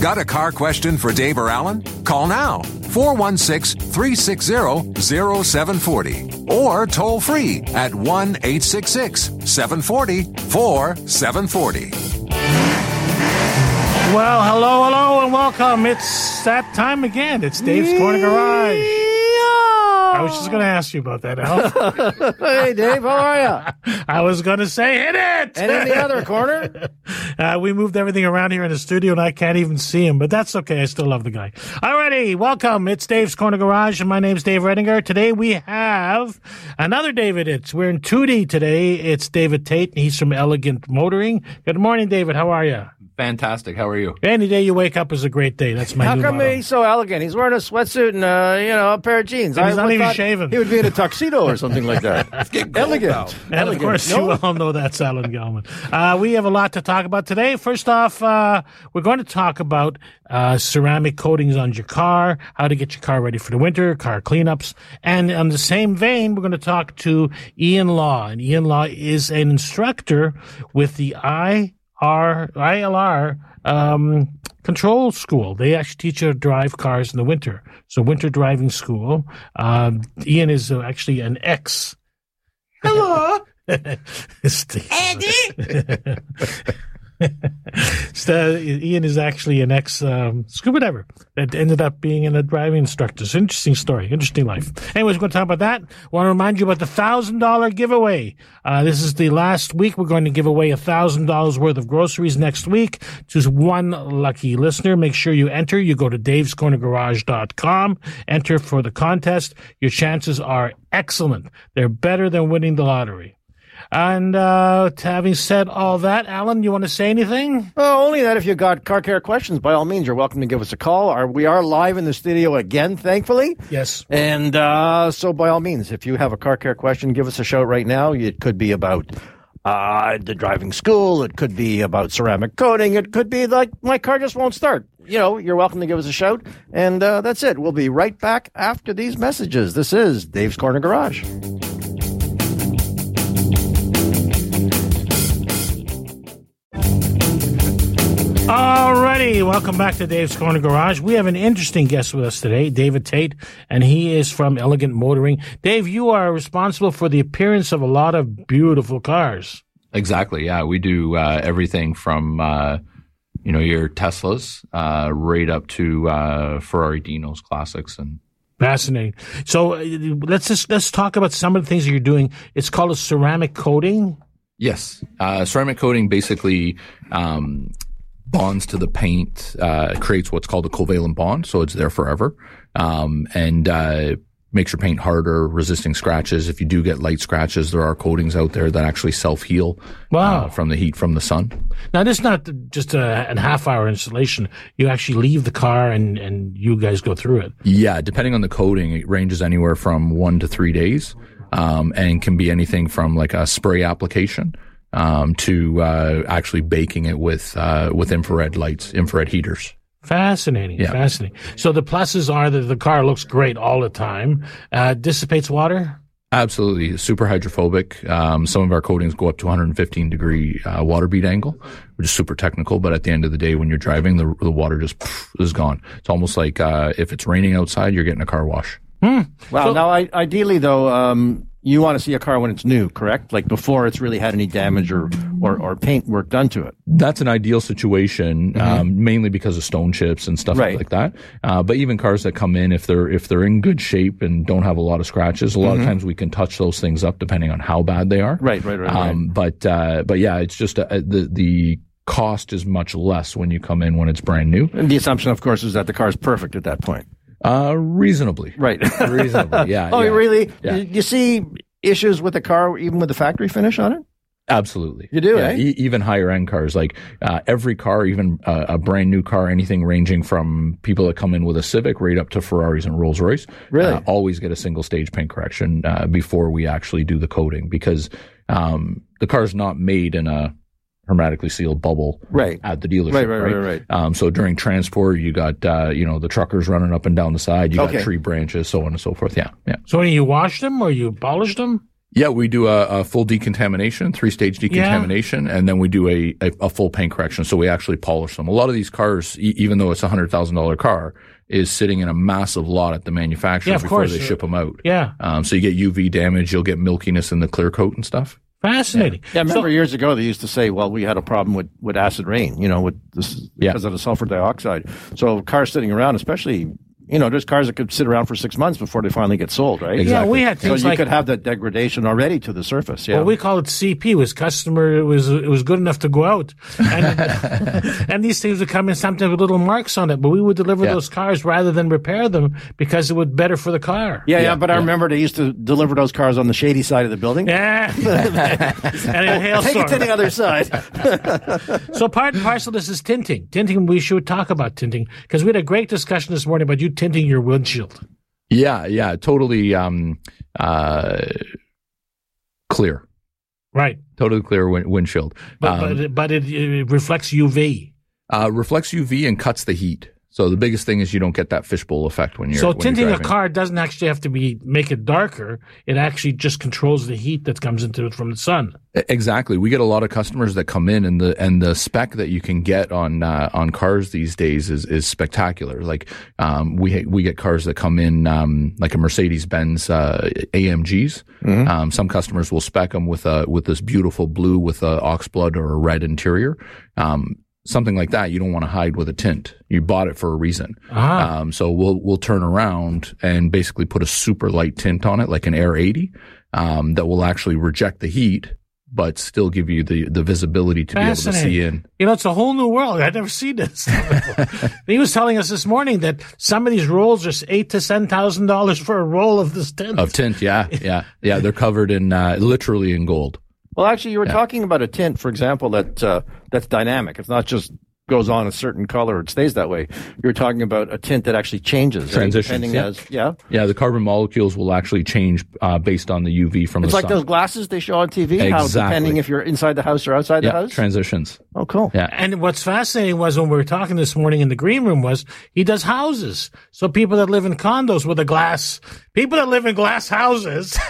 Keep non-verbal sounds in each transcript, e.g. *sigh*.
Got a car question for Dave or Alan? Call now 416 360 0740 or toll free at 1 866 740 4740. Well, hello, hello, and welcome. It's that time again. It's Dave's Corner Garage. I was just going to ask you about that, Al. *laughs* Hey, Dave, how are you? *laughs* I was going to say, hit it! And in the other corner, *laughs* Uh, we moved everything around here in the studio, and I can't even see him, but that's okay. I still love the guy. Alrighty, welcome. It's Dave's Corner Garage, and my name's Dave Redinger. Today we have another David. It's we're in 2D today. It's David Tate, and he's from Elegant Motoring. Good morning, David. How are you? Fantastic. How are you? Any day you wake up is a great day. That's my how new come motto. he's so elegant? He's wearing a sweatsuit and uh, you know a pair of jeans. And he's I not even thought shaven. He would be in a tuxedo or something like that. *laughs* elegant, And elegant. of course, No? you all know that's Alan Gelman. Uh, we have a lot to talk about today. First off, uh, we're going to talk about uh, ceramic coatings on your car, how to get your car ready for the winter, car cleanups. And on the same vein, we're going to talk to Ian Law. And Ian Law is an instructor with the IR, ILR um, control school. They actually teach you to drive cars in the winter. So winter driving school. Um, Ian is uh, actually an ex Hello. *laughs* Eddie. *laughs* *laughs* so, Ian is actually an ex um, scuba diver that ended up being a driving instructor. It's an interesting story, interesting life. Anyways, we're going to talk about that. want to remind you about the thousand dollar giveaway. Uh, this is the last week. We're going to give away a thousand dollars worth of groceries next week to one lucky listener. Make sure you enter. You go to davescornergarage.com, enter for the contest. Your chances are excellent. They're better than winning the lottery. And uh, having said all that, Alan, you want to say anything? Well, only that if you've got car care questions, by all means, you're welcome to give us a call. Our, we are live in the studio again, thankfully. Yes. And uh, so, by all means, if you have a car care question, give us a shout right now. It could be about uh, the driving school. It could be about ceramic coating. It could be like my car just won't start. You know, you're welcome to give us a shout. And uh, that's it. We'll be right back after these messages. This is Dave's Corner Garage. Alrighty, welcome back to Dave's Corner Garage. We have an interesting guest with us today, David Tate, and he is from Elegant Motoring. Dave, you are responsible for the appearance of a lot of beautiful cars. Exactly. Yeah, we do uh, everything from uh, you know your Teslas uh, right up to uh, Ferrari Dinos classics and Fascinating. So uh, let's just let's talk about some of the things that you're doing. It's called a ceramic coating. yes, uh, ceramic coating basically um, bonds to the paint, uh, creates what's called a covalent bond, so it's there forever, um, and uh, makes your paint harder, resisting scratches. If you do get light scratches, there are coatings out there that actually self heal Wow. from the heat from the sun. Now, this is not just a, a half hour installation. You actually leave the car and, and you guys go through it. Yeah, depending on the coating, it ranges anywhere from one to three days, um, and can be anything from like a spray application um, to uh, actually baking it with uh, with infrared lights, infrared heaters. Fascinating. Yeah. Fascinating. So the pluses are that the car looks great all the time, uh, dissipates water. Absolutely, super hydrophobic. Um, some of our coatings go up to 115 degree uh, water bead angle, which is super technical. But at the end of the day, when you're driving, the, the water just pff, is gone. It's almost like uh, if it's raining outside, you're getting a car wash. Wow. now, I, ideally, though, um, you want to see a car when it's new, correct? Like before it's really had any damage or, or, or paint work done to it. That's an ideal situation, um, mainly because of stone chips and stuff Right. like that. Uh, but even cars that come in, if they're if they're in good shape and don't have a lot of scratches, a lot of times we can touch those things up depending on how bad they are. Right, right, right, Um, But uh, but yeah, it's just a, the the cost is much less when you come in when it's brand new. And the assumption, of course, is that the car is perfect at that point. Uh, reasonably, Right. *laughs* reasonably, yeah. oh, yeah. really? Yeah. You, see issues with the car even with the factory finish on it? Absolutely, You do, Yeah, eh? e- even higher end cars, like uh, every car, even uh, a brand new car, anything ranging from people that come in with a Civic right up to Ferraris and Rolls Royce, Really? uh, always get a single stage paint correction uh, before we actually do the coating because um, the car's not made in a hermetically sealed bubble Right. at the dealership. Right, right, right, right. Um, so during transport, you got uh, you know the truckers running up and down the side. You Okay. got tree branches, so on and so forth. Yeah, yeah. So when you wash them or you polish them? Yeah, we do a, a full decontamination, three stage decontamination, and then we do a, a, a full paint correction. So we actually polish them. A lot of these cars, e- even though it's a hundred thousand dollar car, is sitting in a massive lot at the manufacturer Yeah, before course. they ship them out. Yeah. Um, so you get UV damage, you'll get milkiness in the clear coat and stuff. Fascinating. Yeah, I So- remember years ago they used to say, "Well, we had a problem with, with acid rain, you know, with this Yeah. because of the sulfur dioxide." So cars sitting around, especially, you know, there's cars that could sit around for six months before they finally get sold, right? Exactly. Yeah, we had So things you like could have that degradation already to the surface. Yeah. Well, we call it CP. Was customer it was it was good enough to go out, and, *laughs* and these things would come in sometimes with little marks on it. But we would deliver Yeah. those cars rather than repair them because it would better for the car. yeah, yeah, Yeah, but I remember they used to deliver those cars on the shady side of the building. Yeah, *laughs* and a Take hailstorm. it to the other side. *laughs* So part and parcel of this is tinting. Tinting. We should talk about tinting because we had a great discussion this morning about you tinting your windshield. Yeah, yeah, totally um, uh, clear, Right, totally clear win- windshield. but Um, but, but it, it reflects UV. uh, reflects UV and cuts the heat. So the biggest thing is you don't get that fishbowl effect when you're So when you're tinting a car doesn't actually have to be make it darker. It actually just controls the heat that comes into it from the sun. Exactly. We get a lot of customers that come in and the and the spec that you can get on uh, on cars these days is is spectacular. Like um, we we get cars that come in um, like a Mercedes Benz uh, AMGs. Um, some customers will spec them with a with this beautiful blue with a oxblood or a red interior. Um, something like that you don't want to hide with a tint. You bought it for a reason. Ah. Um, so we'll we'll turn around and basically put a super light tint on it, like an Air 80, um, that will actually reject the heat, but still give you the the visibility to be able to see in. You know, it's a whole new world. I'd never seen this. *laughs* he was telling us this morning that some of these rolls are eight to ten thousand dollars for a roll of this tint. Of tint, yeah, yeah, yeah. They're covered in uh, literally in gold. Well, actually, you were talking about a tint, for example, that uh, that's dynamic. It's not just goes on a certain color; it stays that way. You were talking about a tint that actually changes, right? Transitions, Depending yeah. as yeah. Yeah, the carbon molecules will actually change uh, based on the UV from It's the like sun. It's like those glasses they show on TV. How depending if you're inside the house or outside yeah, the house. transitions. Oh, cool. Yeah. And what's fascinating was when we were talking this morning in the green room was he does houses. So people that live in condos with a glass, people that live in glass houses, *laughs*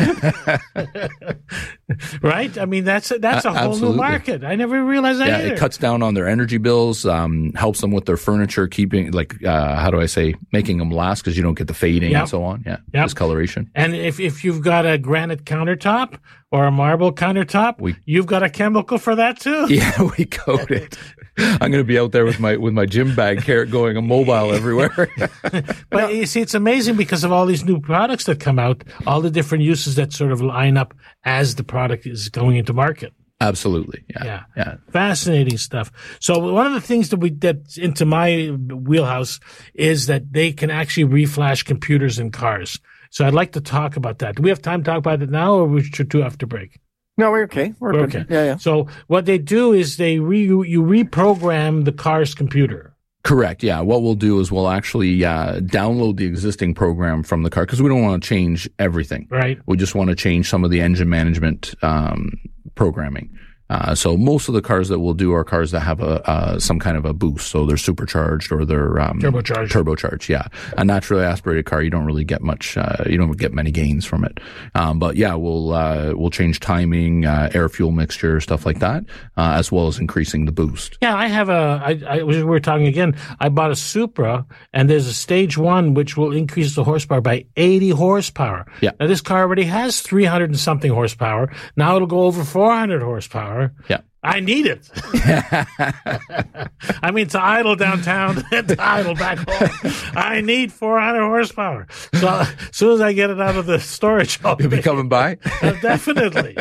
right? I mean, that's a, that's a A- whole absolutely. new market. I never realized that Yeah, either. it cuts down on their energy bills, um, helps them with their furniture, keeping like uh, how do I say, making them last because you don't get the fading Yep. and so on. Yeah, Yep. discoloration. And if, if you've got a granite countertop or a marble countertop, We- you've got a chemical for that too. *laughs* Yeah, we coat it. I'm going to be out there with my with my gym bag carrot going immobile everywhere. *laughs* But you see, it's amazing because of all these new products that come out, all the different uses that sort of line up as the product is going into market. Absolutely. Yeah. Yeah. Yeah. Fascinating stuff. So one of the things that we that's into my wheelhouse is that they can actually reflash computers in cars. So I'd like to talk about that. Do we have time to talk about it now, or should we should do after break? No, we're okay. We're We're okay. Yeah, yeah. So what they do is they re, you reprogram the car's computer. Correct. Yeah. What we'll do is we'll actually uh, download the existing program from the car because we don't want to change everything. Right. We just want to change some of the engine management um, programming. Uh, so most of the cars that we'll do are cars that have a uh, some kind of a boost, so they're supercharged or they're um, Turbocharged. Turbocharged, yeah. A naturally aspirated car, you don't really get much, uh, you don't get many gains from it. Um, but yeah, we'll uh, we'll change timing, uh, air fuel mixture, stuff like that, uh, as well as increasing the boost. Yeah, I have a. I, I we were talking again. I bought a Supra, and there's a stage one which will increase the horsepower by 80 horsepower. Yeah. Now this car already has 300 and something horsepower. Now it'll go over 400 horsepower. Yeah. I need it. *laughs* I mean, to idle downtown and *laughs* to idle back home. I need 400 horsepower. So as soon as I get it out of the storage, I'll You'll be coming by. *laughs* Uh, definitely.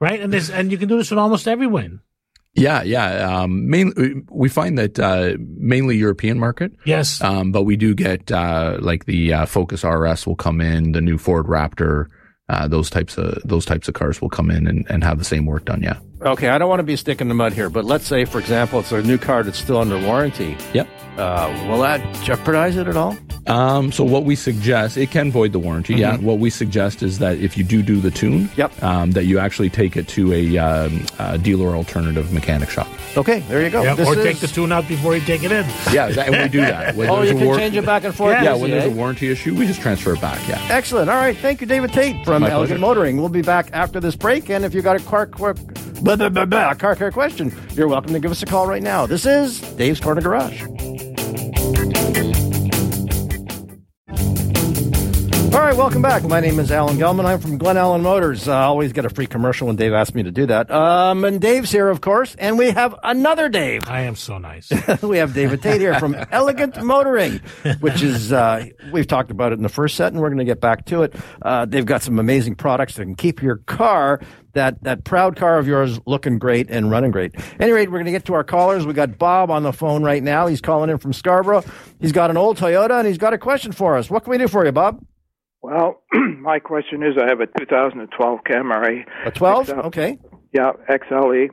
right, and this, and you can do this with almost everyone. Yeah, yeah. Um, mainly, we find that uh, mainly European market, Yes. um, but we do get uh, like the uh, Focus RS will come in, the new Ford Raptor. Uh, those types of those types of cars will come in and, and have the same work done. Yeah. Okay, I don't want to be sticking the mud here, but let's say, for example, it's a new car that's still under warranty. Yep. Uh, will that jeopardize it at all? Um, so what we suggest, it can void the warranty. Yeah. What we suggest is that if you do do the tune, Yep. um, that you actually take it to a, um, a dealer alternative mechanic shop. Okay, there you go. Yeah, This or is- take the tune out before you take it in. Yeah, that- and we do that. *laughs* When Oh, you can war- change it back and forth. Yeah, easy, when there's a warranty issue, we just transfer it back. Yeah. Excellent. All right. Thank you, David Tate from My Elegant pleasure. Motoring. We'll be back after this break. And if you got a car, car, blah, blah, blah, blah, car care question, you're welcome to give us a call right now. This is Dave's Corner Garage. Right, welcome back. My name is Alan Gelman. I'm from Glen Allen Motors. I always get a free commercial when Dave asks me to do that. Um, and Dave's here, of course, and we have another Dave. I am so nice. *laughs* we have David Tate here from *laughs* Elegant Motoring, which is, uh, we've talked about it in the first set and we're going to get back to it. Uh, they've got some amazing products that can keep your car, that, that proud car of yours looking great and running great. At any rate, we're going to get to our callers. We got Bob on the phone right now. He's calling in from Scarborough. He's got an old Toyota and he's got a question for us. What can we do for you, Bob? Well, *clears throat* my question is I have a 2012 Camry. A 12? XL Okay. Yeah, XLE.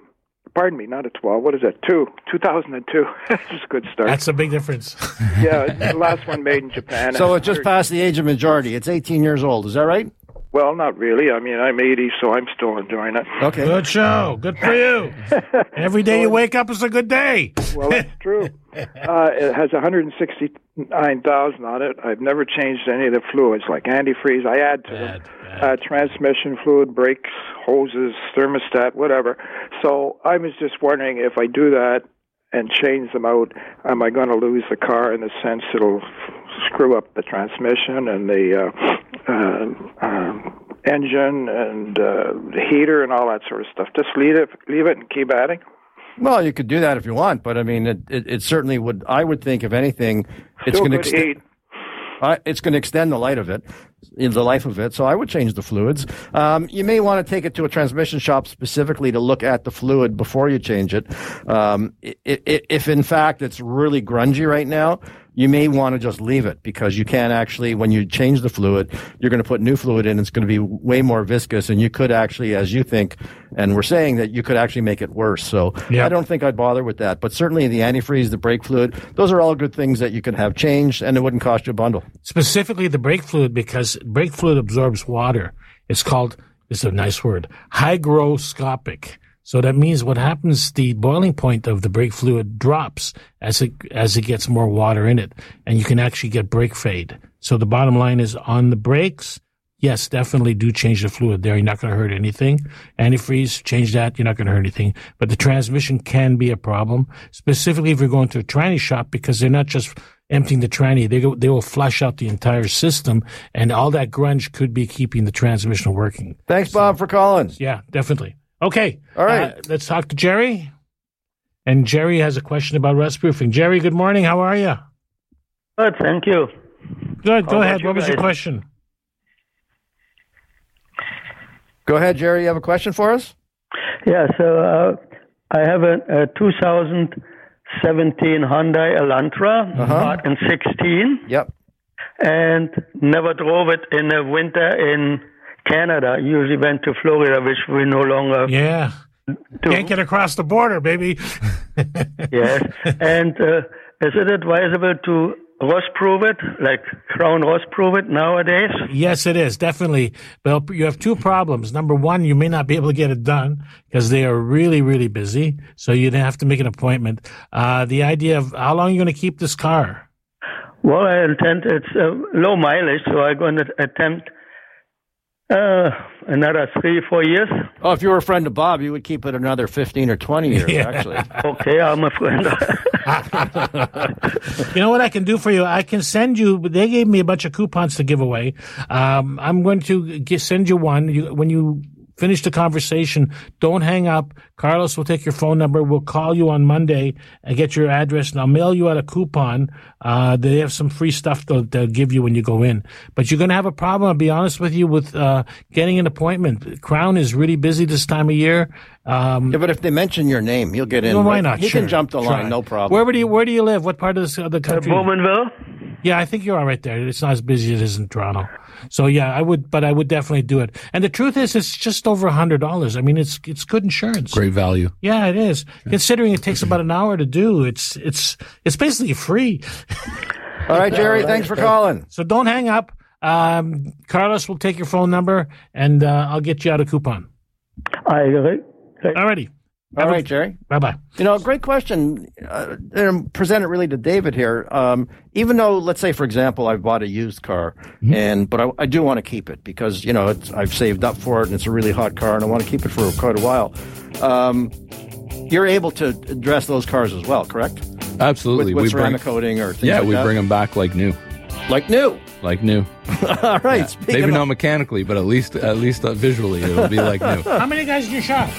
Pardon me, not a 12. What is that? Two. 2002. *laughs* That's just a good start. That's a big difference. yeah, the last one made in Japan. So it just passed the age of majority. It's 18 years old. Is that right? Well, not really. I mean, I'm 80, so I'm still enjoying it. Okay. Good show. Good for you. *laughs* Every day you wake up is a good day. Well, that's *laughs* true. Uh, it has 169,000 on it. I've never changed any of the fluids, like antifreeze. I add to them. Bad, bad. Uh, transmission fluid, brakes, hoses, thermostat, whatever. So I was just wondering if I do that and change them out, am I going to lose the car in the sense it'll f- screw up the transmission and the uh, uh, um, engine and uh, the heater and all that sort of stuff? Just leave it, leave it, and keep adding. Well, you could do that if you want, but I mean, it, it, it certainly would. I would think, if anything, it's going to extend. Uh, it's going to extend the light of it, the life of it. So I would change the fluids. Um, you may want to take it to a transmission shop specifically to look at the fluid before you change it. Um, i- i- if in fact it's really grungy right now, you may want to just leave it because you can actually, when you change the fluid, you're going to put new fluid in. It's going to be way more viscous, and you could actually, as you think, and we're saying that you could actually make it worse. So Yeah. I don't think I'd bother with that. But certainly the antifreeze, the brake fluid, those are all good things that you can have changed, and it wouldn't cost you a bundle. Specifically the brake fluid because brake fluid absorbs water. It's called, it's a nice word, hygroscopic. So that means what happens, the boiling point of the brake fluid drops as it, as it gets more water in it and you can actually get brake fade. So the bottom line is on the brakes, yes, definitely do change the fluid there. You're not going to hurt anything. Antifreeze, change that. You're not going to hurt anything. But the transmission can be a problem, specifically if you're going to a tranny shop because they're not just emptying the tranny. They go, they will flush out the entire system and all that grunge could be keeping the transmission working. Thanks, Bob, for calling. Yeah, definitely. Okay. All right. Uh, let's talk to Jerry. And Jerry has a question about rust proofing. Jerry, good morning. How are you? Good, thank you. Good. Go about ahead. you What was your question? Go ahead, Jerry. You have a question for us? Yeah, so uh, I have a, a 2017 Hyundai Elantra, bought in 16, Yep. and never drove it in the winter in Canada. Usually went to Florida, which we no longer Yeah. do. Can't get across the border, baby. *laughs* Yes, and uh, is it advisable to rust proof it, like crown rust proof it nowadays? yes, it is. Definitely. But you have two problems. Number one, you may not be able to get it done because they are really, really busy. So you'd have to make an appointment. Uh, the idea of how long are you going to keep this car? Well, I intend it's uh, low mileage, so I'm going to attempt uh, another three, four years. Oh, if you were a friend of Bob, you would keep it another 15 or 20 years, Yeah. actually. *laughs* Okay, I'm a friend. *laughs* You know what I can do for you? I can send you. They gave me a bunch of coupons to give away. Um, I'm going to get, send you one. You, when you finish the conversation, don't hang up. Carlos will take your phone number. We'll call you on Monday and get your address, and I'll mail you out a coupon. Uh, they have some free stuff they'll, they'll give you when you go in. But you're going to have a problem. I'll be honest with you with uh, getting an appointment. Crown is really busy this time of year. Um, Yeah, but if they mention your name, you'll get in. well, why not? He Sure. can jump the Try. line, no problem. Where do you Where do you live? What part of the, of the country? Bowmanville? Yeah, I think you're all right there. It's not as busy as it is in Toronto. So yeah, I would, but I would definitely do it. And the truth is, it's just over a hundred dollars. I mean, it's it's good insurance. Great value. Yeah, it is. Considering it takes about an hour to do, it's it's it's basically free. All right, Jerry. *laughs* Thanks for calling. So don't hang up. Um, Carlos will take your phone number, and uh, I'll get you out a coupon. I agree. Alrighty. All right, Jerry. Bye bye. You know, great question. Uh, and present it really to David here. Um, even though, let's say, for example, I've bought a used car, and but I, I do want to keep it because you know it's, I've saved up for it, and it's a really hot car, and I want to keep it for quite a while. Um, you're able to address those cars as well, correct? Absolutely. With, with we bring, ceramic coating or things yeah, like we that? bring them back like new, like new. like new. *laughs* All right. Speaking Maybe of- not mechanically, but at least at least uh, visually, it'll be like *laughs* new. How many guys in your shop?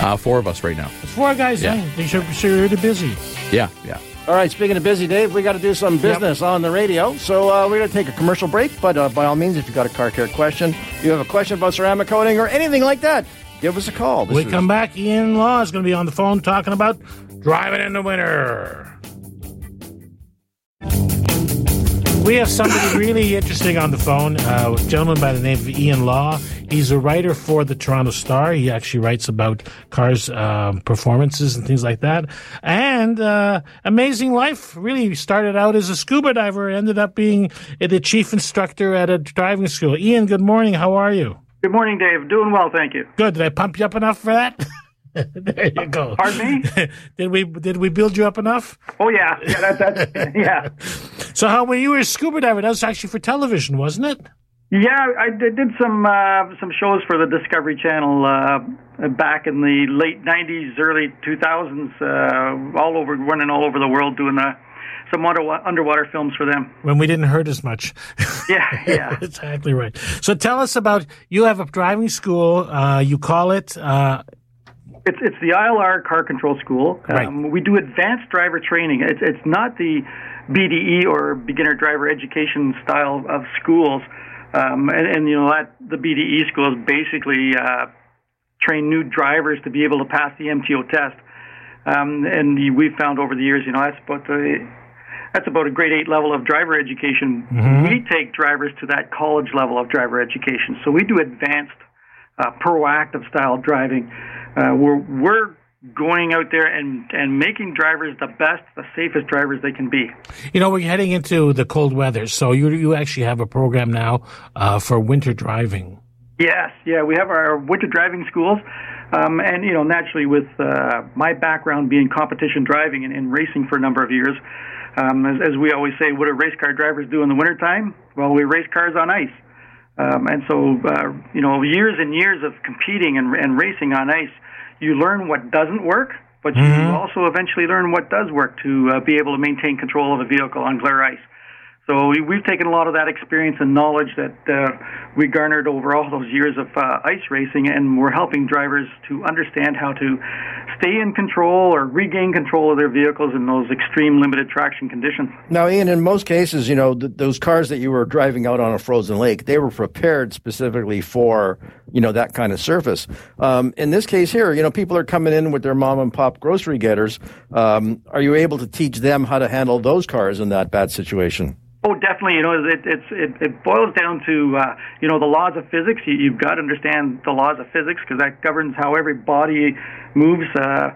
Uh, four of us right now. It's four guys. Yeah. Yeah. They should, sure you're busy. Yeah, yeah. All right, speaking of busy, Dave, we got to do some business on the radio. So uh, we're going to take a commercial break. But uh, by all means, if you've got a car care question, you have a question about ceramic coating or anything like that, give us a call. This we is- come back. Ian Law is going to be on the phone talking about driving in the winter. We have somebody really interesting on the phone, uh, a gentleman by the name of Ian Law. He's a writer for the Toronto Star. He actually writes about cars' um, performances and things like that. And uh, amazing life. Really started out as a scuba diver, and ended up being the chief instructor at a driving school. Ian, good morning. How are you? Good morning, Dave. Doing well, thank you. Good. Did I pump you up enough for that? *laughs* *laughs* there you go. Pardon me? *laughs* did we did we build you up enough? Oh yeah, yeah, that, that's *laughs* yeah, So how when you were a scuba diver, that was actually for television, wasn't it? yeah. I did, some uh, some shows for the Discovery Channel uh, back in the late '90s, early 2000s, uh, all over, running all over the world, doing uh, some underwater, underwater films for them. When we didn't hurt as much. Yeah, yeah. exactly right. So tell us about you have a driving school. Uh, you call it uh, It's it's the ILR Car Control School. Right. Um, we do advanced driver training. It's it's not the BDE or beginner driver education style of schools. Um, and, and you know that the BDE schools basically uh, train new drivers to be able to pass the MTO test. Um, and we've found over the years, you know, that's about the that's about a grade eight level of driver education. We take drivers to that college level of driver education. So we do advanced uh, proactive style driving. Uh, we're we're going out there and and making drivers the best, the safest drivers they can be. you know we're heading into the cold weather, so you you actually have a program now uh, for winter driving. Yes, yeah, we have our winter driving schools, um, and you know naturally with uh, my background being competition driving and, and racing for a number of years. Um, as, as we always say, what do race car drivers do in the wintertime? Well, we race cars on ice. Um, and so, uh, you know, years and years of competing and, and racing on ice, you learn what doesn't work, but you also eventually learn what does work to uh, be able to maintain control of a vehicle on glare ice. So we, we've taken a lot of that experience and knowledge that uh, we garnered over all those years of uh, ice racing, and we're helping drivers to understand how to stay in control or regain control of their vehicles in those extreme limited traction conditions. Now, Ian, in most cases, you know, th- those cars that you were driving out on a frozen lake, they were prepared specifically for, you know, that kind of surface. Um, in this case here, you know, people are coming in with their mom and pop grocery getters. Um, are you able to teach them how to handle those cars in that bad situation? Oh, definitely. You know, it, it's it, it boils down to uh, you know the laws of physics. You, you've got to understand the laws of physics because that governs how every body moves. Uh,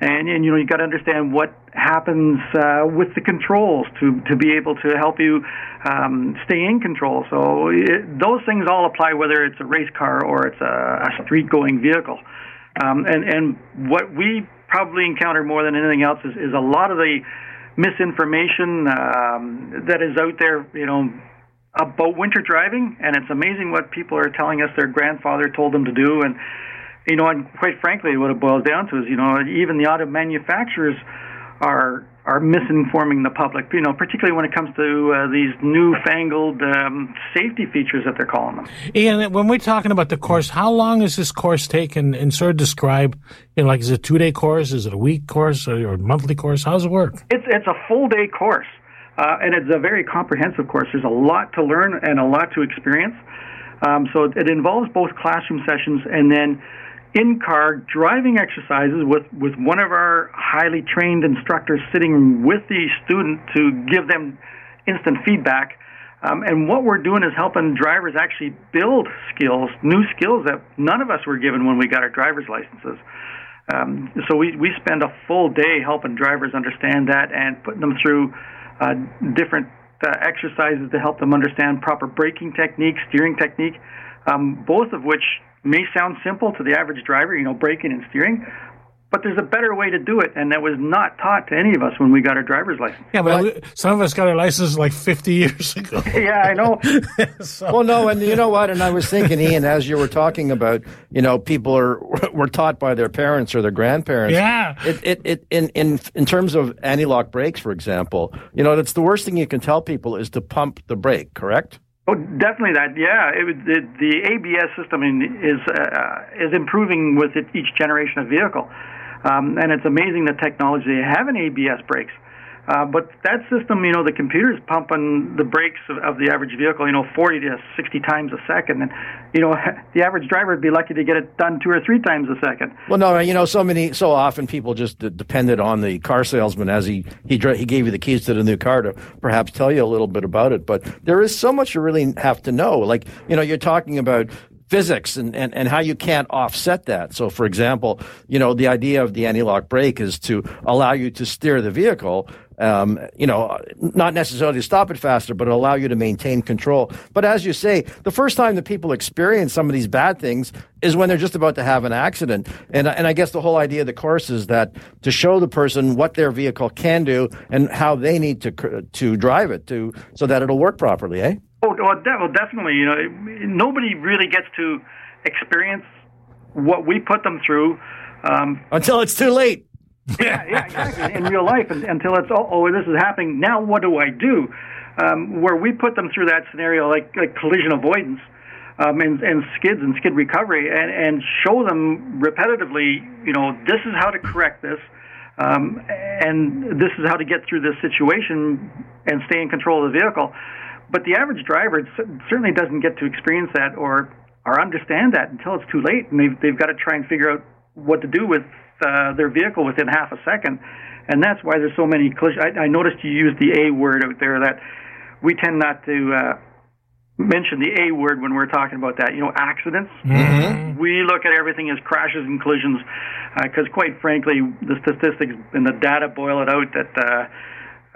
and, and you know you got to understand what happens uh, with the controls to to be able to help you um, stay in control. So it, those things all apply whether it's a race car or it's a, a street going vehicle. Um, and and what we probably encounter more than anything else is, is a lot of the misinformation um, that is out there, you know, about winter driving, and it's amazing what people are telling us their grandfather told them to do, and you know, and quite frankly, what it boils down to is, you know, even the auto manufacturers are are misinforming the public. You know, particularly when it comes to uh, these newfangled um, safety features that they're calling them. Ian, when we're talking about the course, how long is this course take? And, sort of describe, you know, like is it a two day course? Is it a week course or, a monthly course? How does it work? It's it's a full day course, uh, and it's a very comprehensive course. There's a lot to learn and a lot to experience. Um, so it involves both classroom sessions and then in-car driving exercises with, with one of our highly trained instructors sitting with the student to give them, instant feedback. Um, and what we're doing is helping drivers actually build skills, new skills that none of us were given when we got our driver's licenses. Um, so we, we spend a full day helping drivers understand that and putting them through uh, different uh, exercises to help them understand proper braking technique, steering technique, um, both of which may sound simple to the average driver, you know, braking and steering, but there's a better way to do it, and that was not taught to any of us when we got our driver's license. Yeah, but we, some of us got our license like 50 years *laughs* ago. *laughs* yeah, I know. *laughs* so. Well, no, and you know what? And I was thinking, Ian, as you were talking about, you know, people are were taught by their parents or their grandparents. Yeah. It, it, it in in in terms of anti-lock brakes, for example, you know, that's the worst thing you can tell people is to pump the brake. Correct? Oh, definitely that. Yeah, it, it, the ABS system is uh, is improving with it, each generation of vehicle. Um, and it's amazing the technology they have in ABS brakes. Uh, but that system, you know, the computer's pumping the brakes of, of, the average vehicle, you know, 40 to 60 times a second. And, you know, *laughs* the average driver would be lucky to get it done two or three times a second. Well, no, you know, so many, so often people just depended on the car salesman as he, he, he gave you the keys to the new car to perhaps tell you a little bit about it. But there is so much you really have to know. Like, you know, you're talking about physics and, and, and how you can't offset that. So, for example, you know, the idea of the anti-lock brake is to allow you to steer the vehicle um, you know, not necessarily to stop it faster, but allow you to maintain control. But as you say, the first time that people experience some of these bad things is when they're just about to have an accident. And, and I guess the whole idea of the course is that to show the person what their vehicle can do and how they need to, to drive it to, so that it'll work properly, eh? Oh, well, definitely. You know, nobody really gets to experience what we put them through um, until it's too late. *laughs* yeah, yeah, exactly. In real life, and, until it's oh, oh, this is happening. Now, what do I do? Um, where we put them through that scenario, like, like collision avoidance. Um, and, and skids and skid recovery, and, and show them repetitively, you know, this is how to correct this, um, and this is how to get through this situation and stay in control of the vehicle. But the average driver certainly doesn't get to experience that or or understand that until it's too late, and they've they've got to try and figure out what to do with uh, their vehicle within half a second, and that's why there's so many collisions. I, I noticed you used the A word out there that we tend not to. Uh, mention the A word when we're talking about that. You know, accidents. Mm-hmm. We look at everything as crashes and collisions because, uh, quite frankly, the statistics and the data boil it out that uh,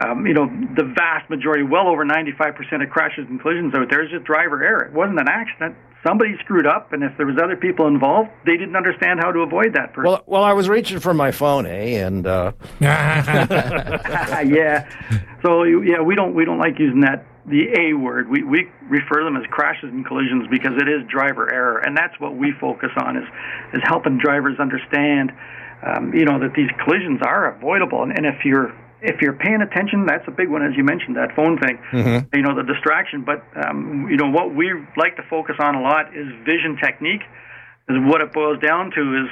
um, you know, the vast majority, well over 95% of crashes and collisions out there is just driver error. It wasn't an accident. Somebody screwed up, and if there was other people involved, they didn't understand how to avoid that person. Well, well, I was reaching for my phone, eh? And uh... *laughs* yeah, so yeah, we don't we don't like using that the A word. We we refer them as crashes and collisions because it is driver error, and that's what we focus on is is helping drivers understand, um, you know, that these collisions are avoidable, and, and if you're if you're paying attention, that's a big one, as you mentioned, that phone thing. Mm-hmm. You know, the distraction. But um, you know, what we like to focus on a lot is vision technique. Is what it boils down to is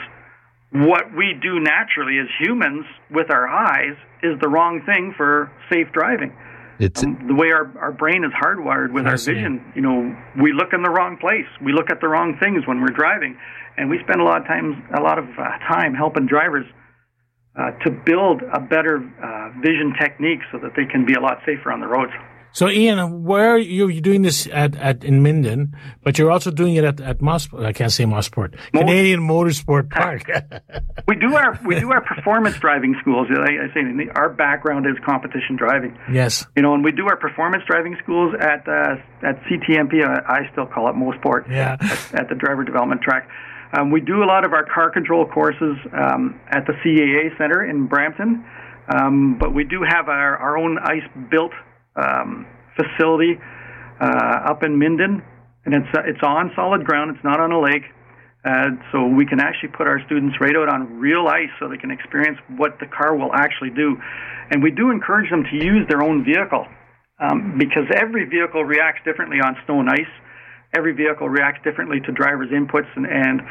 what we do naturally as humans with our eyes is the wrong thing for safe driving. It's um, the way our, our brain is hardwired with our vision. You know, we look in the wrong place. We look at the wrong things when we're driving, and we spend a lot of times, a lot of uh, time helping drivers uh, to build a better uh, vision technique so that they can be a lot safer on the roads. So, Ian, where are you you're doing this at, at in Minden, but you're also doing it at at. I can't say Mosport, Canadian Motorsport *laughs* Park. we do our we do our performance driving schools. I, I say our background is competition driving. Yes, you know, and we do our performance driving schools at uh, at CTMP. I, I still call it Mosport. Yeah, at, at the driver development track. Um, we do a lot of our car control courses um, at the CAA Center in Brampton, um, but we do have our, our own ice built um, facility uh, up in Minden, and it's uh, it's on solid ground. It's not on a lake, uh, so we can actually put our students right out on real ice, so they can experience what the car will actually do. And we do encourage them to use their own vehicle um, because every vehicle reacts differently on and ice every vehicle reacts differently to drivers' inputs, and, and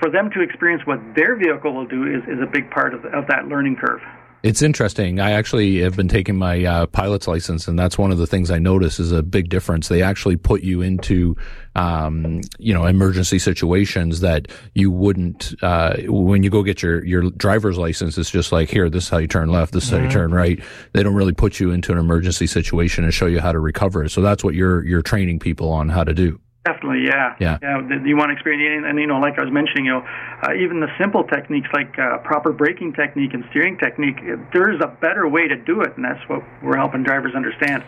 for them to experience what their vehicle will do is, is a big part of, the, of that learning curve. It's interesting. I actually have been taking my uh, pilot's license, and that's one of the things I notice is a big difference. They actually put you into, um, you know, emergency situations that you wouldn't uh, when you go get your your driver's license. It's just like here, this is how you turn left, this is how you turn right. They don't really put you into an emergency situation and show you how to recover. So that's what you're you're training people on how to do. Definitely, yeah. Yeah. th- You want to experience, and, and you know, like I was mentioning, you know, uh, even the simple techniques like uh, proper braking technique and steering technique, there's a better way to do it, and that's what we're helping drivers understand.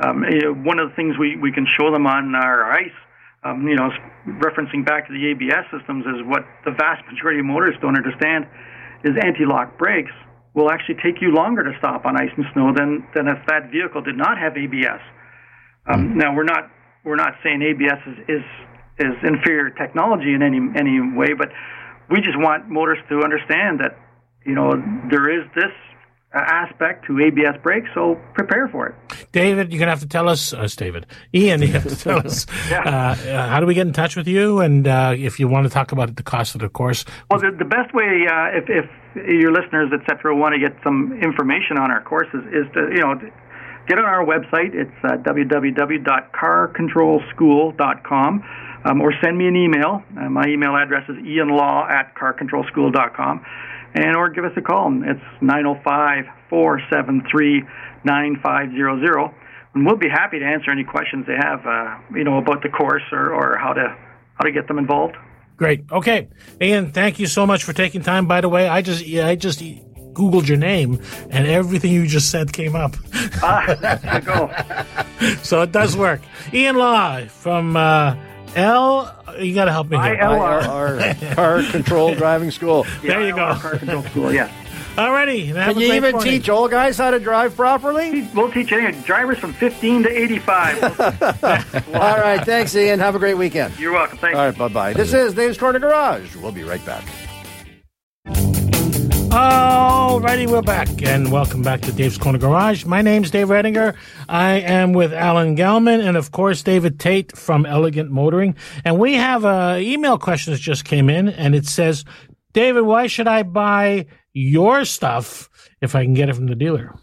Um, you know, one of the things we, we can show them on our ice, um, you know, referencing back to the ABS systems, is what the vast majority of motorists don't understand is anti-lock brakes will actually take you longer to stop on ice and snow than than if that vehicle did not have ABS. Um, Now we're not we're not saying ABS is, is is inferior technology in any any way, but we just want motors to understand that you know there is this aspect to ABS brakes, so prepare for it. David, you're gonna have to tell us. Uh, David, Ian, you have to tell us. *laughs* uh, uh, how do we get in touch with you? And uh, if you want to talk about the cost of the course, Well, the, the best way, uh, if, if your listeners, et cetera, want to get some information on our courses, is to you know get on our website. It's uh, www.carcontrolschool.com, um, or send me an email. Uh, my email address is ianlaw at carcontrolschool.com, and or give us a call. It's 905-473-9500, and we'll be happy to answer any questions they have, uh, you know, about the course or, or how to how to get them involved. great. Okay, Ian, thank you so much for taking time. By the way, I just I just googled your name, and everything you just said came up. Ah, there you go. so it does work. Ian Law from uh, L. You got to help me here. ILR. Car control driving school. *laughs* There you go. Car control school, yeah. Alrighty, and Can you even morning. teach old guys how to drive properly? We'll teach any drivers from 15 to 85. *laughs* All right, thanks, Ian. Have a great weekend. You're welcome. Thank you. All right, bye bye. This is Dave's Corner Garage. We'll be right back. Alrighty, we're back, and welcome back to Dave's Corner Garage. My name's Dave Redinger. I am with Alan Gelman and, of course, David Tate from Elegant Motoring. And we have a email question that just came in, and it says, David, why should I buy your stuff if I can get it from the dealer?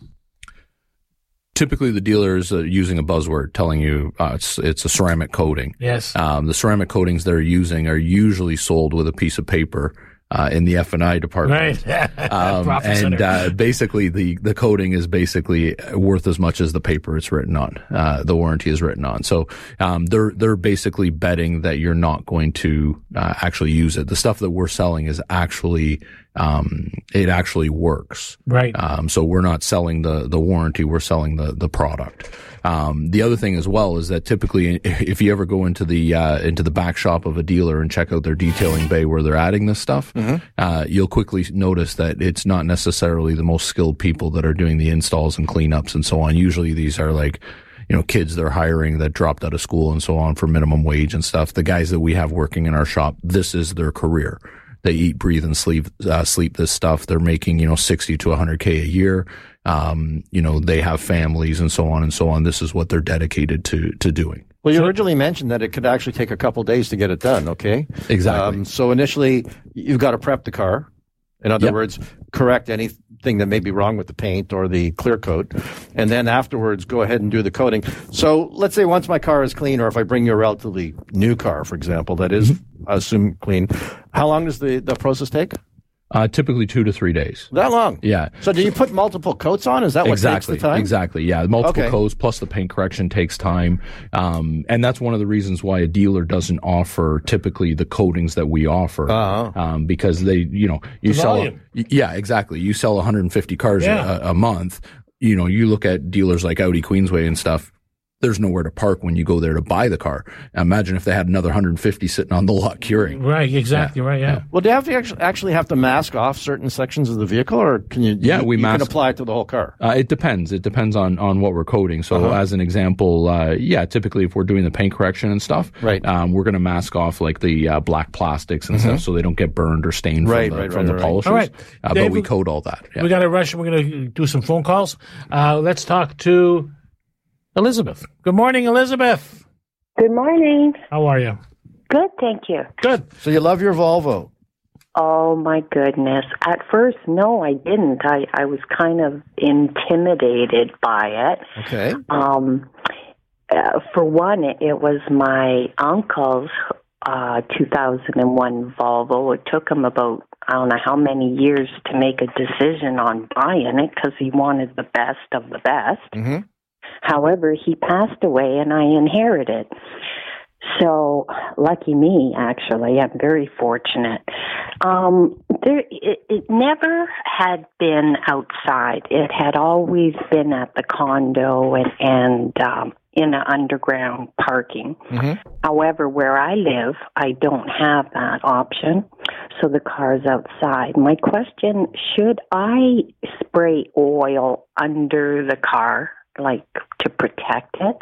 Typically, the dealer is uh, using a buzzword telling you uh, it's it's a ceramic coating. Yes. Um, the ceramic coatings they're using are usually sold with a piece of paper uh, in the F and I department. Right. *laughs* Um, and uh, basically, the the coating is basically worth as much as the paper it's written on. Uh, the warranty is written on. So um, they're they're basically betting that you're not going to uh, actually use it. The stuff that we're selling is actually um, it actually works. Right. Um, so we're not selling the the warranty; we're selling the the product. Um, the other thing as well is that typically, *laughs* if you ever go into the uh, into the back shop of a dealer and check out their detailing bay where they're adding this stuff, uh, you'll quickly notice that it's not necessarily the most skilled people that are doing the installs and cleanups and so on. Usually, these are like you know, kids they're hiring that dropped out of school and so on for minimum wage and stuff. The guys that we have working in our shop, this is their career. They eat, breathe, and sleep, uh, sleep this stuff. They're making, you know, 60 to 100K a year. Um, you know, they have families and so on and so on. This is what they're dedicated to, to doing. Well, you originally mentioned that it could actually take a couple days to get it done. Okay, Exactly. Um, so initially, you've got to prep the car. In other Yep. words, correct anything that may be wrong with the paint or the clear coat, and then afterwards go ahead and do the coating. So let's say once my car is clean, or if I bring you a relatively new car, for example, that is, mm-hmm. I assume clean. How long does the, the process take? Uh, typically two to three days. That long? Yeah. So do you put multiple coats on? Is that what exactly. takes the time? Exactly. Yeah. Multiple Okay. coats plus the paint correction takes time. Um, and that's one of the reasons why a dealer doesn't offer typically the coatings that we offer. Uh-huh. Um, because they, you know, you The sell, volume. yeah, exactly. You sell 150 cars Yeah. a, a month. You know, you look at dealers like Audi Queensway and stuff. There's nowhere to park when you go there to buy the car. Imagine if they had another 150 sitting on the lot curing. right, exactly, right, yeah. Well, do you have to actually, actually have to mask off certain sections of the vehicle, or can you? Yeah, you, we you mask- can apply it to the whole car. Uh, it depends. It depends on, on what we're coding. So, Uh-huh. as an example, uh, yeah, typically if we're doing the paint correction and stuff, Right. um, we're going to mask off like the uh, black plastics and stuff, so they don't get burned or stained Mm-hmm. Right, from the, right, from right, the right. polishers. All right. Uh, but Dave, we we- coat all that. Yeah. We got to rush. We're going to do some phone calls. Uh, let's talk to Elizabeth. Good morning, Elizabeth. Good morning. How are you? Good, thank you. Good. So you love your Volvo. Oh my goodness. At first, no, I didn't. I, I was kind of intimidated by it. Okay. Um, uh, for one, it, it was my uncle's uh, 2001 Volvo. It took him about, I don't know how many years to make a decision on buying it because he wanted the best of the best. hmm However, he passed away and I inherited. So, lucky me, actually. I'm very fortunate. Um, there, it, it never had been outside. It had always been at the condo and, and um, in an underground parking. Mhm. However, where I live, I don't have that option. So the car's outside. My question should I spray oil under the car, like to protect it?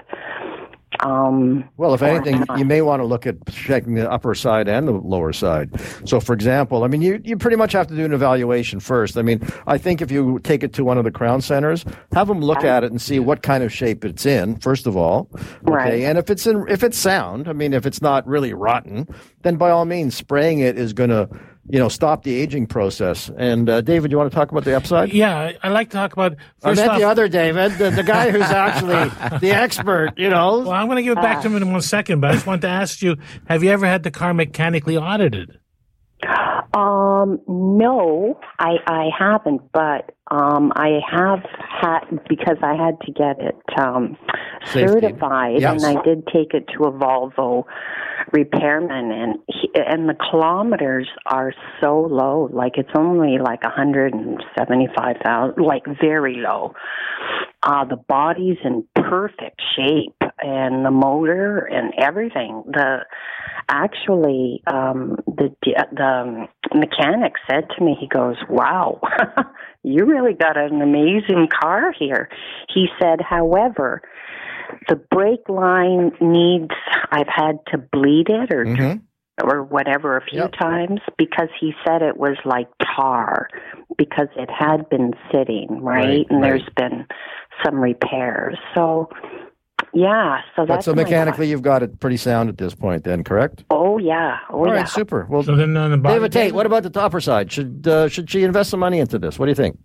Um, Well, if anything, not? you may want to look at checking the upper side and the lower side. So, for example, I mean, you, you pretty much have to do an evaluation first. I mean, I think if you take it to one of the Krown centers, have them look at it and see what kind of shape it's in, first of all. Okay. Right. And if it's in, if it's sound, I mean, if it's not really rotten, then by all means, spraying it is going to, you know, stop the aging process. And uh, David, you want to talk about the upside? Yeah, I, I like to talk about. I First meant off, the other David, the, the guy who's actually the *laughs* expert, you know. well, I'm going to give it back to him in one second, but I just want to ask you: Have you ever had the car mechanically audited? Um, no, I I haven't, but um, I have had because I had to get it um, certified, Yes. and I did take it to a Volvo repairman, and he, and the kilometers are so low, like it's only like a 175,000, like very low. Uh, the body's in perfect shape, and the motor and everything. The actually um the the mechanic said to me he goes wow *laughs* you really got an amazing car here he said however the brake line needs i've had to bleed it or Mhm. or whatever a few Yep. times because he said it was like tar because it had been sitting right, Right, and right. there's been some repairs so yeah so But that's so mechanically, you've got it pretty sound at this point, then, correct? oh yeah oh All yeah right, super. Well, So then on the bottom, David Tate, what about the topper side? Should uh, should she invest some money into this? What do you think?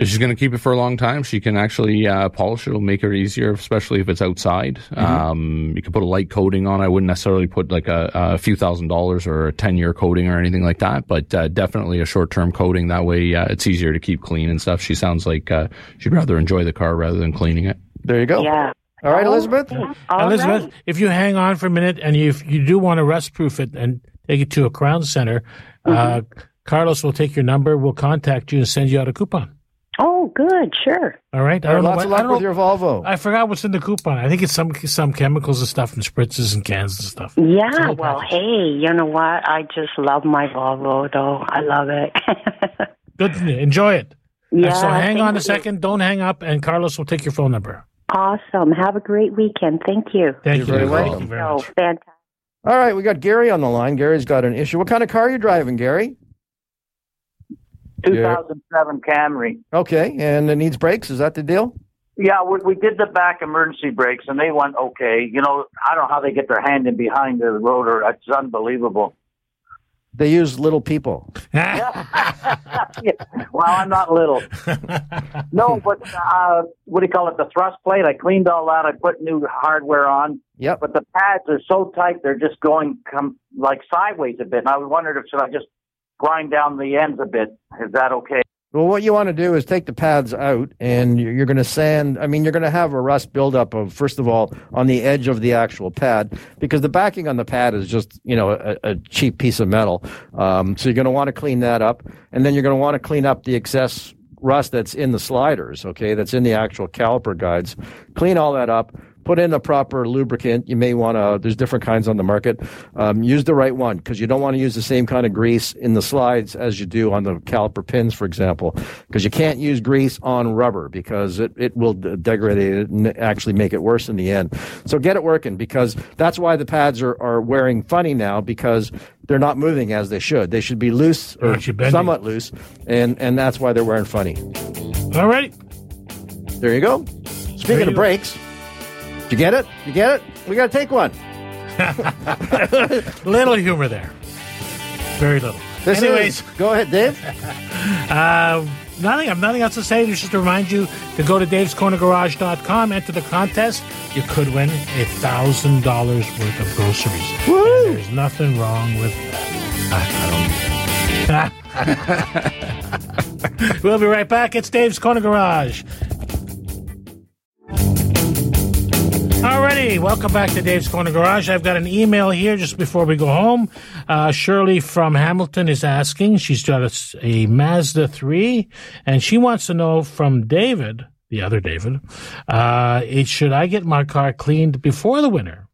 If she's going to keep it for a long time, she can actually uh, polish it. It'll make it easier, especially if it's outside. Um, you can put a light coating on. I wouldn't necessarily put like a, a few thousand dollars or a 10 year coating or anything like that, but uh, definitely a short term coating. That way uh, it's easier to keep clean and stuff. She sounds like uh, she'd rather enjoy the car rather than cleaning it. There you go. yeah All right, Elizabeth. All Elizabeth, right. if you hang on for a minute and you, if you do want to rust proof it and take it to a Krown Center, uh, Mm-hmm. Carlos will take your number, will contact you, and send you out a coupon. Oh, good, sure. All right. All right, lots what- of I luck don't with your Volvo. I forgot what's in the coupon. I think it's some some chemicals and stuff and spritzes and cans and stuff. Yeah, well, package. hey, you know what? I just love my Volvo, though. I love it. *laughs* Good. Enjoy it. And yeah. so hang on a you. second. Don't hang up, and Carlos will take your phone number. Awesome. Have a great weekend. Thank you. Thank You're you. very Thank you very Oh, much. fantastic. All right, we got Gary on the line. Gary's got an issue. What kind of car are you driving, Gary? 2007 Camry. Okay, and it needs brakes. Is that the deal? Yeah, we, we did the back emergency brakes, and they went okay. You know, I don't know how they get their hand in behind the rotor. It's unbelievable. They use little people. Yeah, *laughs* *laughs* well, I'm not little. No, but uh, what do you call it? The thrust plate. I cleaned all that. I put new hardware on, Yep. but the pads are so tight they're just going come like sideways a bit. And I wondered if should I just grind down the ends a bit? Is that okay? Well, what you want to do is take the pads out, and you're, going to sand. I mean, you're going to have a rust buildup of first of all on the edge of the actual pad because the backing on the pad is just you know a, a cheap piece of metal. Um, so you're going to want to clean that up, and then you're going to want to clean up the excess rust that's in the sliders. Okay, that's in the actual caliper guides. Clean all that up. Put in the proper lubricant. You may want to. There's different kinds on the market. Um, use the right one because you don't want to use the same kind of grease in the slides as you do on the caliper pins, for example. Because you can't use grease on rubber because it, it will degrade it and actually make it worse in the end. So get it working because that's why the pads are, are wearing funny now because they're not moving as they should. They should be loose or Aren't you bending? somewhat loose, and and that's why they're wearing funny. All right. There you go. Speaking of go. You get it? You get it? We got to take one. *laughs* Little humor there. Very little. This Anyways. is. Go ahead, Dave. *laughs* Uh, nothing. I have nothing else to say. Just to remind you to go to davescornergarage.com, enter the contest. You could win a thousand dollars worth of groceries. Woo! There's nothing wrong with that. I *laughs* don't. we'll be right back. It's Dave's Corner Garage. Alrighty, welcome back to Dave's Corner Garage. I've got an email here just before we go home. Uh, Shirley from Hamilton is asking. She's got a, a Mazda 3, and she wants to know from David, the other David, uh, it, should I get my car cleaned before the winter?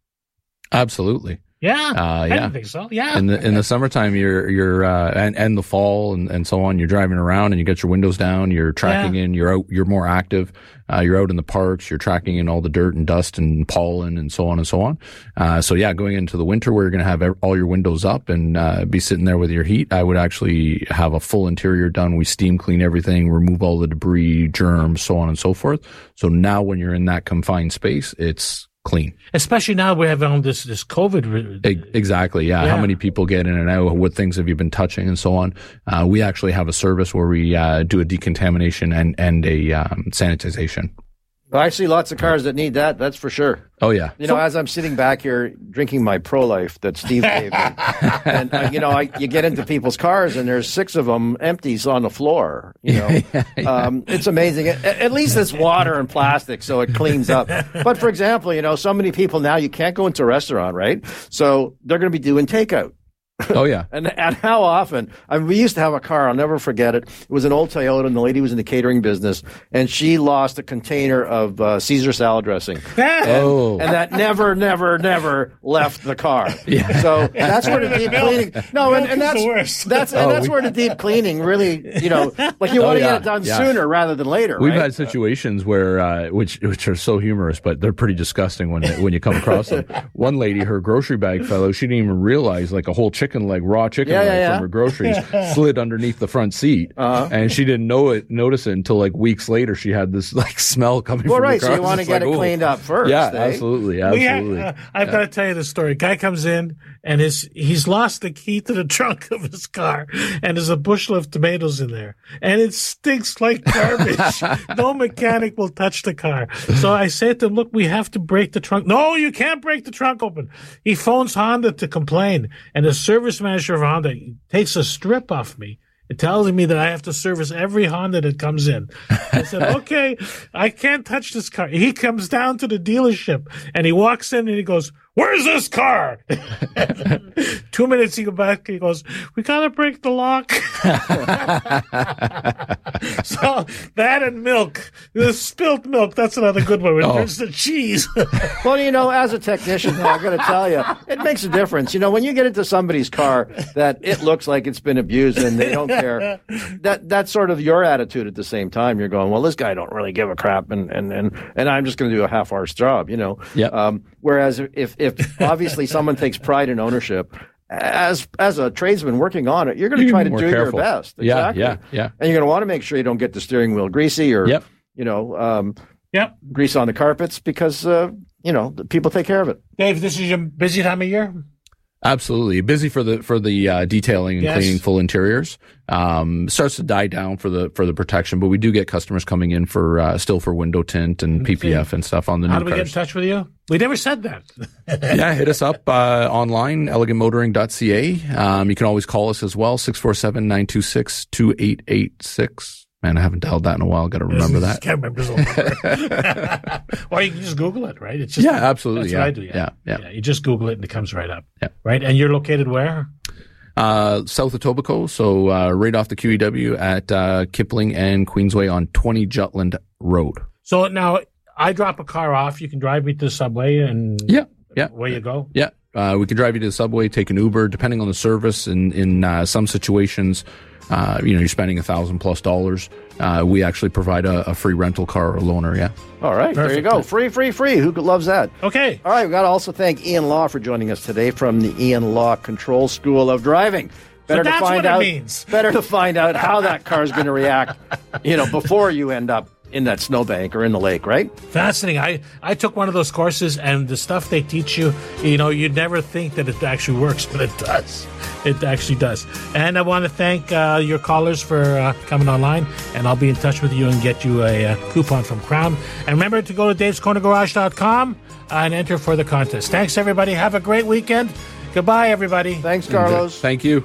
Absolutely. Yeah, Uh, I yeah. didn't think so. Yeah. in the in the summertime you're you're uh and and the fall and, and so on you're driving around and you get your windows down you're tracking Yeah. in you're out you're more active uh, you're out in the parks you're tracking in all the dirt and dust and pollen and so on and so on uh, so yeah going into the winter where you're going to have all your windows up and uh, be sitting there with your heat I would actually have a full interior done we steam clean everything remove all the debris germs so on and so forth so now when you're in that confined space it's clean Especially now we have on this, this COVID. Exactly. Yeah. Yeah. How many people get in and out? What things have you been touching and so on? Uh, we actually have a service where we uh, do a decontamination and and a um, sanitization. Well, I see lots of cars that need that. That's for sure. Oh yeah. You know, as I'm sitting back here drinking my Pro Life that Steve *laughs* gave me, and uh, you know, I, you get into people's cars and there's six of them empties on the floor. You know, *laughs* um, it's amazing. At, at least it's water and plastic, so it cleans up. But for example, you know, so many people now you can't go into a restaurant, right? So they're going to be doing takeout. Oh yeah. *laughs* And, and how often? I mean, we used to have a car. I'll never forget it. It was an old Toyota, and the lady was in the catering business, and she lost a container of uh, Caesar salad dressing. *laughs* Oh. And that never, never, never left the car. *laughs* Yeah. So that's where the deep cleaning. No, and, and that's the worst. that's and Oh, that's we- where the deep cleaning really, you know, like you Oh, want to yeah, get it done yeah. sooner rather than later. We've right? had situations where, uh, which which are so humorous, but they're pretty disgusting when when you come across them. One lady, her grocery bag fellow, she didn't even realize like a whole chicken leg, raw chicken Yeah, leg yeah, yeah. from her groceries *laughs* slid underneath the front seat, Uh-huh. and she didn't know it, notice it until like weeks later. She had this like *laughs* smell coming well, from right. the So you want to get like, it cleaned up first. Yeah, eh? absolutely, We absolutely. had, uh, I've got to tell you the story. Guy comes in and his he's lost the key to the *laughs* trunk of his car, and there's a bushel of tomatoes in there, and it stinks like *laughs* garbage. no mechanic will touch the car. So I said to him, "Look, we have to break the trunk." No, you can't break the trunk open. He phones Honda to complain, and the service manager of Honda takes a strip off me. It tells me that I have to service every Honda that comes in. I said, *laughs* okay, I can't touch this car. He comes down to the dealership and he walks in and he goes, where's this car? *laughs* Two minutes he go back, he goes, we gotta break the lock. *laughs* so that and milk, the spilt milk, that's another good one. Oh. There's the cheese. *laughs* Well, you know, as a technician, though, I got to tell you, it makes a difference. You know, when you get into somebody's car that it looks like it's been abused and they don't care, that that's sort of your attitude at the same time. You're going, well, this guy don't really give a crap, and and and, and I'm just going to do a half-hour's job. You know. Yep. Um, whereas if if obviously someone takes pride in ownership. As as a tradesman working on it, you're going to try gonna do more your best. Yeah, Exactly. yeah, yeah. And you're going to want to make sure you don't get the steering wheel greasy or Yep. you know um, yep. grease on the carpets because uh, you know people take care of it. Dave, this is your busy time of year? Absolutely busy for the for the uh, detailing and Yes. cleaning full interiors. Um, starts to die down for the for the protection, but we do get customers coming in for uh, still for window tint and PPF and stuff on the How new do we get in touch with you? We never said that. *laughs* yeah, hit us up uh, online, elegantmotoring.ca. Um, you can always call us as well, 647-926-2886. Man, I haven't dialed that in a while. Got to remember that. Can't remember his own number. or you can just Google it, right? It's just Yeah, absolutely. That's yeah. what I do. Yeah. yeah, yeah. You just Google it and it comes right up. Yeah. Right. And you're located where? Uh, south of Etobicoke, so uh, right off the QEW at uh, Kipling and Queensway on 20 Jutland Road. So now I drop a car off. You can drive me to the subway and Yeah, yeah. where you go. Yeah, uh, we can drive you to the subway, take an Uber, depending on the service. In in uh, some situations, uh, you know, you're spending a thousand plus dollars. Uh, we actually provide a, a free rental car or loaner. Yeah. All right, there you go. Free, free, free. Who loves that? Okay. All right, we've got to also thank Ian Law for joining us today from the Ian Law Control School of Driving. Better that's to find what it out. means. Better to find out how that car is going to react. You know, before you end up in that snowbank or in the lake, right? Fascinating. I, I took one of those courses, and the stuff they teach you, you know, you'd never think that it actually works, but it does. It actually does. And I want to thank uh, your callers for uh, coming online, and I'll be in touch with you and get you a, uh coupon from Krown. And remember to go to davescornergarage.com and enter for the contest. Thanks, everybody. Have a great weekend. Goodbye, everybody. Thanks, Carlos. Thank you.